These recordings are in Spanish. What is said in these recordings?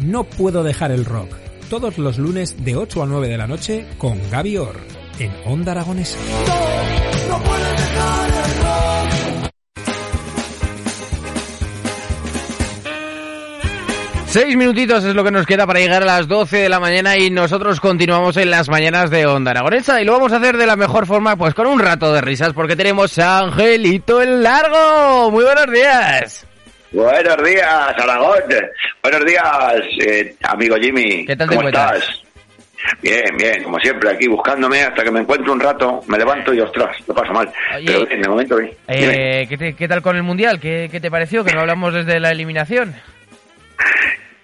No puedo dejar el rock. Todos los lunes de 8 a 9 de la noche con Gaby Orr en Onda Aragonesa. No puedes dejar Seis minutitos es lo que nos queda para llegar a las 12 de la mañana y nosotros continuamos en las mañanas de Onda Aragonesa y lo vamos a hacer de la mejor forma, pues con un rato de risas, porque tenemos a Angelito el Largo. Muy buenos días. Buenos días, Aragón. Buenos días, eh, amigo Jimmy. ¿Qué tal te ¿Cómo encuentras? estás? Bien, bien, como siempre, aquí buscándome hasta que me encuentro un rato, me levanto y ostras, lo paso mal. Oye, Pero bien, de momento bien. Eh, ¿qué, te- qué tal con el Mundial? ¿Qué, qué te pareció? Que no hablamos desde la eliminación.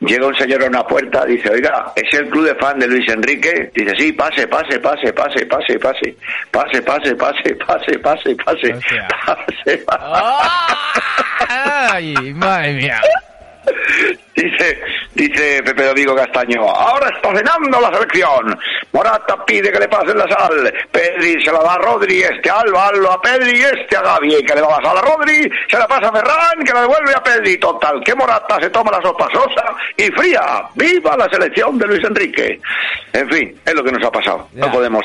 Llega un señor a una puerta, dice, oiga, ¿es el club de fan de Luis Enrique? Dice, sí, pase, pase, pase, pase, pase, pase, pase, pase, pase, pase, pase, pase, pase, pase. ¡Ah! ¡Ay, madre mía! Dice, dice Pepe Domingo Castaño, ahora está cenando la selección. Morata pide que le pasen la sal. Pedri se la da a Rodri, este a Alba, Alba a Pedri, este a Gaby, que le da la sal a Rodri, se la pasa a Ferran, que la devuelve a Pedri. Total, que Morata se toma la sopa sosa y fría. ¡Viva la selección de Luis Enrique! En fin, es lo que nos ha pasado. No podemos,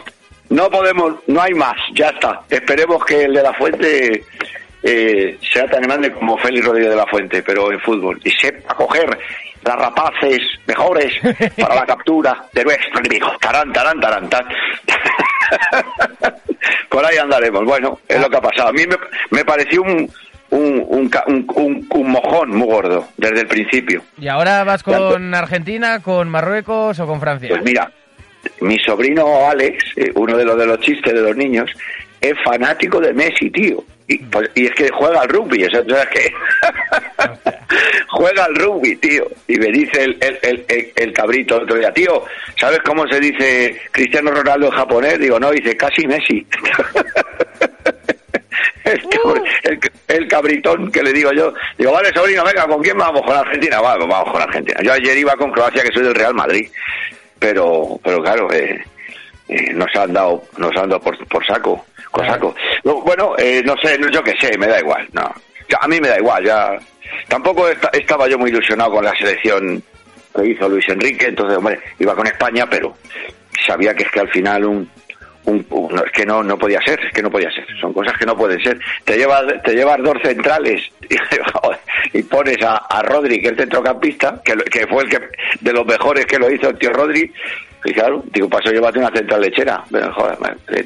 no podemos, no hay más, ya está. Esperemos que el de la Fuente eh, sea tan grande como Félix Rodríguez de la Fuente, pero en fútbol, y sepa coger las rapaces mejores para la captura de nuestro enemigo. Tarán, tarán, tarán, tan. Por ahí andaremos. Bueno, es lo que ha pasado. A mí me, me pareció un, un, un, un- un- mojón muy gordo desde el principio. ¿Y ahora vas con Argentina, con Marruecos o con Francia? Pues mira, mi sobrino Alex, eh, uno de los de los chistes de los niños, es fanático de Messi, tío. Y, pues- y es que juega al rugby, o sea, que juega al rugby, tío. Y me dice el, el, el, el- cabrito el otro día, tío, ¿sabes cómo se dice Cristiano Ronaldo en japonés? Digo, no, dice casi Messi. El, cabr- el, cabritón que le digo yo, digo, vale, sobrino, venga, ¿con quién vamos? Con Argentina, vamos, vamos con Argentina. Yo ayer iba con Croacia, que soy del Real Madrid, pero, pero claro, eh, eh, nos han dado, nos han dado por, por saco, con saco. No, Bueno, eh, no sé, no, yo qué sé, me da igual, no. A mí me da igual, ya. Tampoco esta- estaba yo muy ilusionado con la selección que hizo Luis Enrique, entonces, hombre, iba con España, pero sabía que es que al final un, un, un- es que no no podía ser, es que no podía ser, son cosas que no pueden ser. Te llevas te llevas dos centrales y, pones a, a Rodri, que es centrocampista, que, que fue el que de los mejores que lo hizo el tío Rodri, y claro, digo, paso llévate una central lechera, pero joder,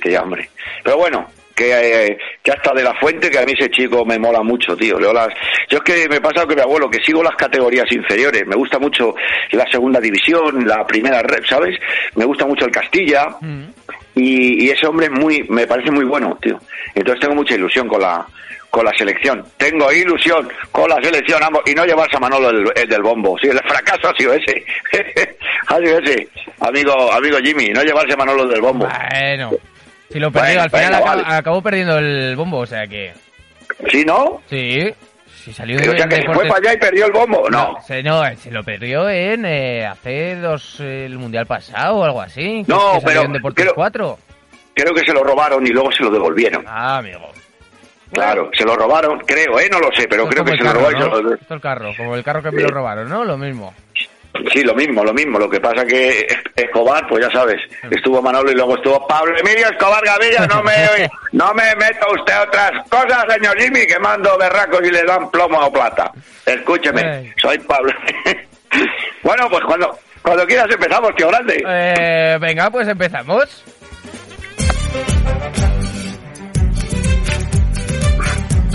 ya, hombre. Pero bueno, que, eh, que hasta de la fuente, que a mí ese chico me mola mucho, tío. Leo las... Yo es que me pasa con mi abuelo, que sigo las categorías inferiores. Me gusta mucho la segunda división, la primera red, ¿sabes? Me gusta mucho el Castilla. Mm. Y, y ese hombre es muy, me parece muy bueno, tío. Entonces tengo mucha ilusión con la con la selección. Tengo ilusión con la selección, ambos, y no llevarse a Manolo el, el del bombo. Sí, el fracaso ha sido ese. ha sido ese. Amigo, amigo Jimmy, no llevarse a Manolo el del bombo. Bueno, si lo perdió, Bueno, al final venga, acab- vale. acabó perdiendo el bombo, o sea que... ¿Sí, no? Sí, sí salió O sea que se fue para allá y perdió el bombo. No. se, no, se lo perdió en eh, hace dos eh, el mundial pasado o algo así. No, que pero en Deportes creo- 4. Creo que se lo robaron y luego se lo devolvieron. Ah, amigo. Claro, se lo robaron, creo, ¿eh? No lo sé, pero Esto creo que se el lo carro, robaron. ¿no? Esto el carro, como el carro que me lo robaron, ¿no? Lo mismo. Sí, lo mismo, lo mismo. Lo que pasa que Escobar, pues ya sabes, estuvo Manolo y luego estuvo Pablo Emilio Escobar Gavilla. No me, no me meta usted otras cosas, señor Jimmy, que mando berracos y le dan plomo o plata. Escúcheme, soy Pablo. bueno, pues cuando, cuando quieras empezamos, tío grande. Eh, venga, pues empezamos.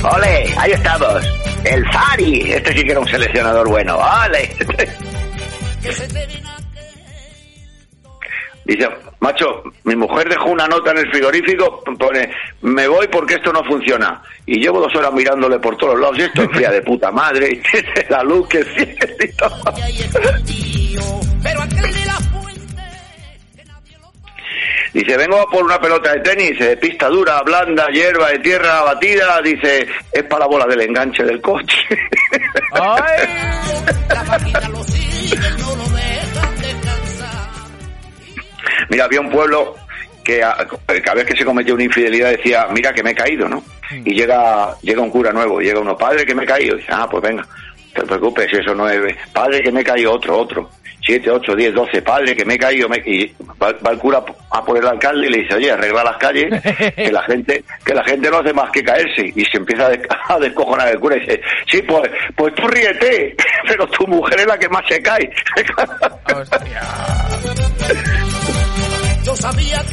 Ole, ahí estamos. El Fari. Este sí que era un seleccionador bueno. Ole. Dice, macho, mi mujer dejó una nota en el frigorífico, pone, me voy porque esto no funciona. Y llevo dos horas mirándole por todos lados y esto enfría de puta madre, y tiene la luz que cielo y todo. Dice, vengo a por una pelota de tenis, de pista dura, blanda, hierba de tierra batida, dice, es para la bola del enganche del coche. ¡Ay! Mira, había un pueblo que a- cada vez que se cometía una infidelidad decía, mira que me he caído, ¿no? Y llega llega un cura nuevo, llega uno, padre que me he caído. Y dice, ah, pues venga, te preocupes, eso no es... Padre que me he caído, otro, otro. Siete, ocho, diez, doce, padre que me he caído. me- Y va, va el cura a por el alcalde y le dice, oye, arregla las calles, que la gente que la gente no hace más que caerse. Y se empieza a, des- a descojonar el cura y dice, sí, pues, pues tú ríete, pero tu mujer es la que más se cae. Hostia. Sabía.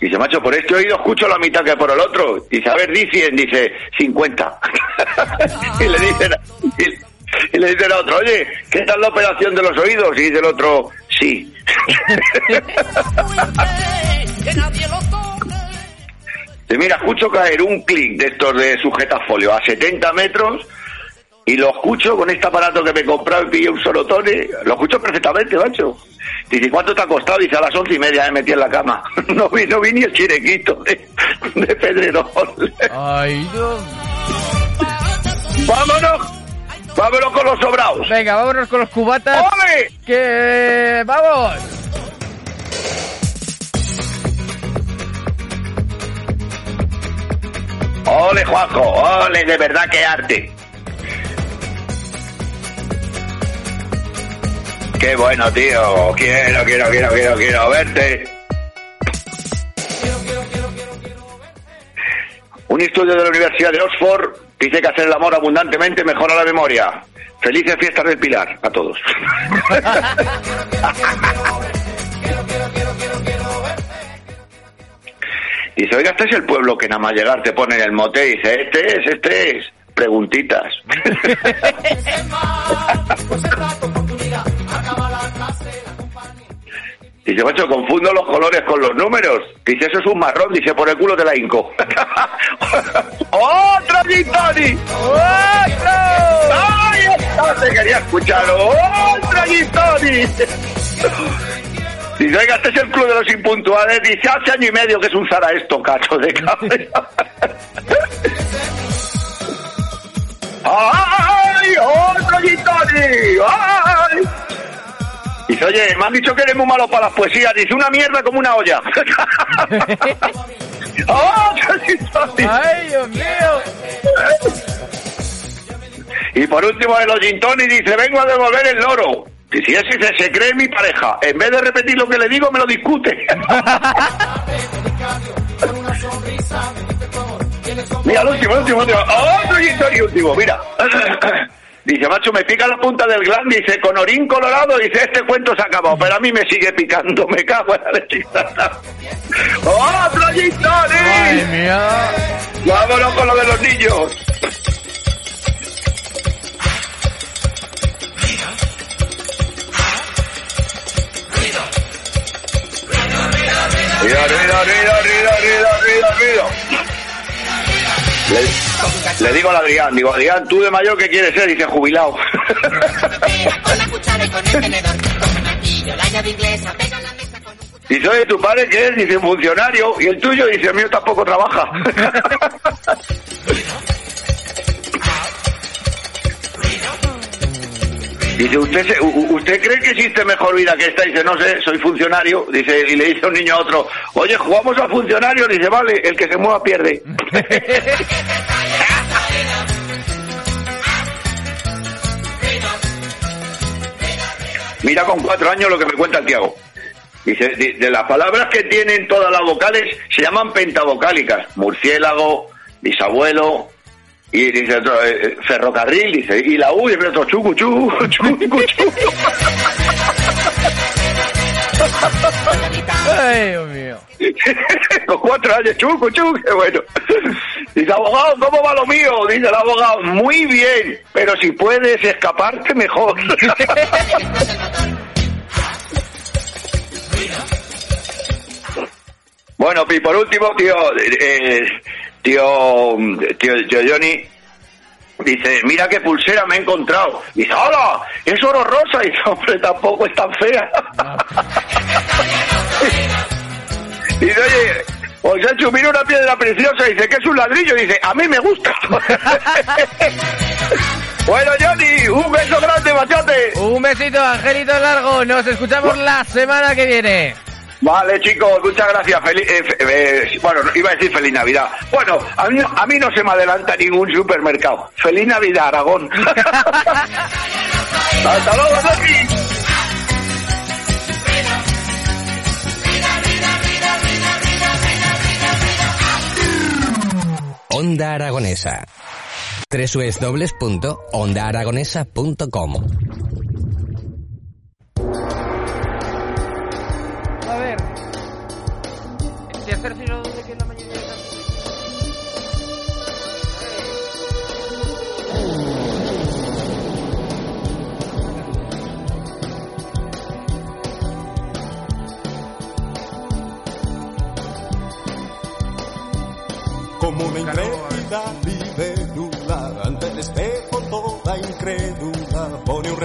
Dice, macho, por este oído escucho la mitad que por el otro. Dice, a ver, di 100, dice, 50. y le dicen, y, y le dicen a otro, oye, ¿qué tal la operación de los oídos? Y dice el otro, sí. Dice, mira, escucho caer un clic de estos de sujetafolio a 70 metros y lo escucho con este aparato que me he comprado y pillé un sorotone. Lo escucho perfectamente, macho. Dice, ¿cuánto te ha costado? Dice, a las once y media me metí en la cama. No vi, no vi ni el chirequito de, de Pedrerol. Ay, Dios. ¡Vámonos! ¡Vámonos con los sobrados! Venga, vámonos con los cubatas. ¡Ole! Que vamos. ¡Ole, Juanjo! ¡Ole, de verdad que arte! ¡Qué bueno, tío! Quiero, quiero, quiero, quiero, quiero verte. Un estudio de la Universidad de Oxford dice que hacer el amor abundantemente mejora la memoria. Felices fiestas del Pilar a todos. Dice, oiga, este es el pueblo que nada más llegar te pone en el mote y dice, este es, este es. Preguntitas. Dice, macho, confundo los colores con los números. Dice, eso es un marrón. Dice, por el culo te la hinco. ¡Otro Gin Tonic! ¡Otro! ¡Ay, está! Te quería escuchar. ¡Otro Gin Tonic! Dice, oiga, este es el club de los impuntuales. Dice, hace año y medio que es un Zara esto, cacho de cabeza. ¡Ay! ¡Otro Gin Tonic! ¡Ay! Dice, oye, me han dicho que eres muy malo para las poesías. Dice, una mierda como una olla. ¡Otro Gin Tonic! ¡Ay, Dios mío! Y por último gin tonic dice, vengo a devolver el loro. Y si ese se cree mi pareja, en vez de repetir lo que le digo, me lo discute. mira, el último, el último, el último. Otro gin tonic último, mira. Dice, macho, me pica la punta del glande, dice, con orín colorado, dice, este cuento se ha acabado, pero a mí me sigue picando, me cago en la lechita. ¡Otro! ¡Ay, mía! Vámonos con lo de los niños. Mira, mira, mira, mira, mira, mira, mira. Le, digo a Adrián, digo, Adrián, ¿tú de mayor qué quieres ser? Dice, jubilado. La y la la. Dice, oye, ¿tu padre qué es? Dice, funcionario. Y el tuyo dice, el mío tampoco trabaja. Dice, ¿usted, ¿usted cree que existe mejor vida que esta? Dice, no sé, soy funcionario. Dice, y le dice un niño a otro, oye, jugamos a funcionario. Dice, vale, el que se mueva pierde. Mira con cuatro años lo que me cuenta el Tiago. Dice, de, de las palabras que tienen todas las vocales se llaman pentavocálicas. Murciélago, bisabuelo, y dice otro, eh, eh, ferrocarril, dice, y la U, y dice otro, chucu, chucu, chucu, chucu. ¡Ay, Dios mío! Con cuatro años, chucu, chucu, qué bueno. Dice, abogado, ¿cómo va lo mío? Dice el abogado, muy bien, pero si puedes escaparte, mejor. Bueno, y por último, tío, eh, tío, tío, tío Johnny, dice, mira qué pulsera me he encontrado. Dice, hola, es oro rosa. Y dice, hombre, tampoco es tan fea. dice, oye, hecho, mira una piedra preciosa. Dice, que es un ladrillo. Dice, a mí me gusta. bueno, Johnny, un beso grande, machate. Un besito, Angelito Largo. Nos escuchamos la semana que viene. Vale, chicos, muchas gracias. Feliz, eh, eh, bueno, iba a decir feliz Navidad. Bueno, a mí, a mí no se me adelanta ningún supermercado. Feliz Navidad, Aragón. Hasta luego, Toti. Onda Aragonesa. www.ondaaragonesa.com Una ingrata libélula ante el espejo toda incrédula pone un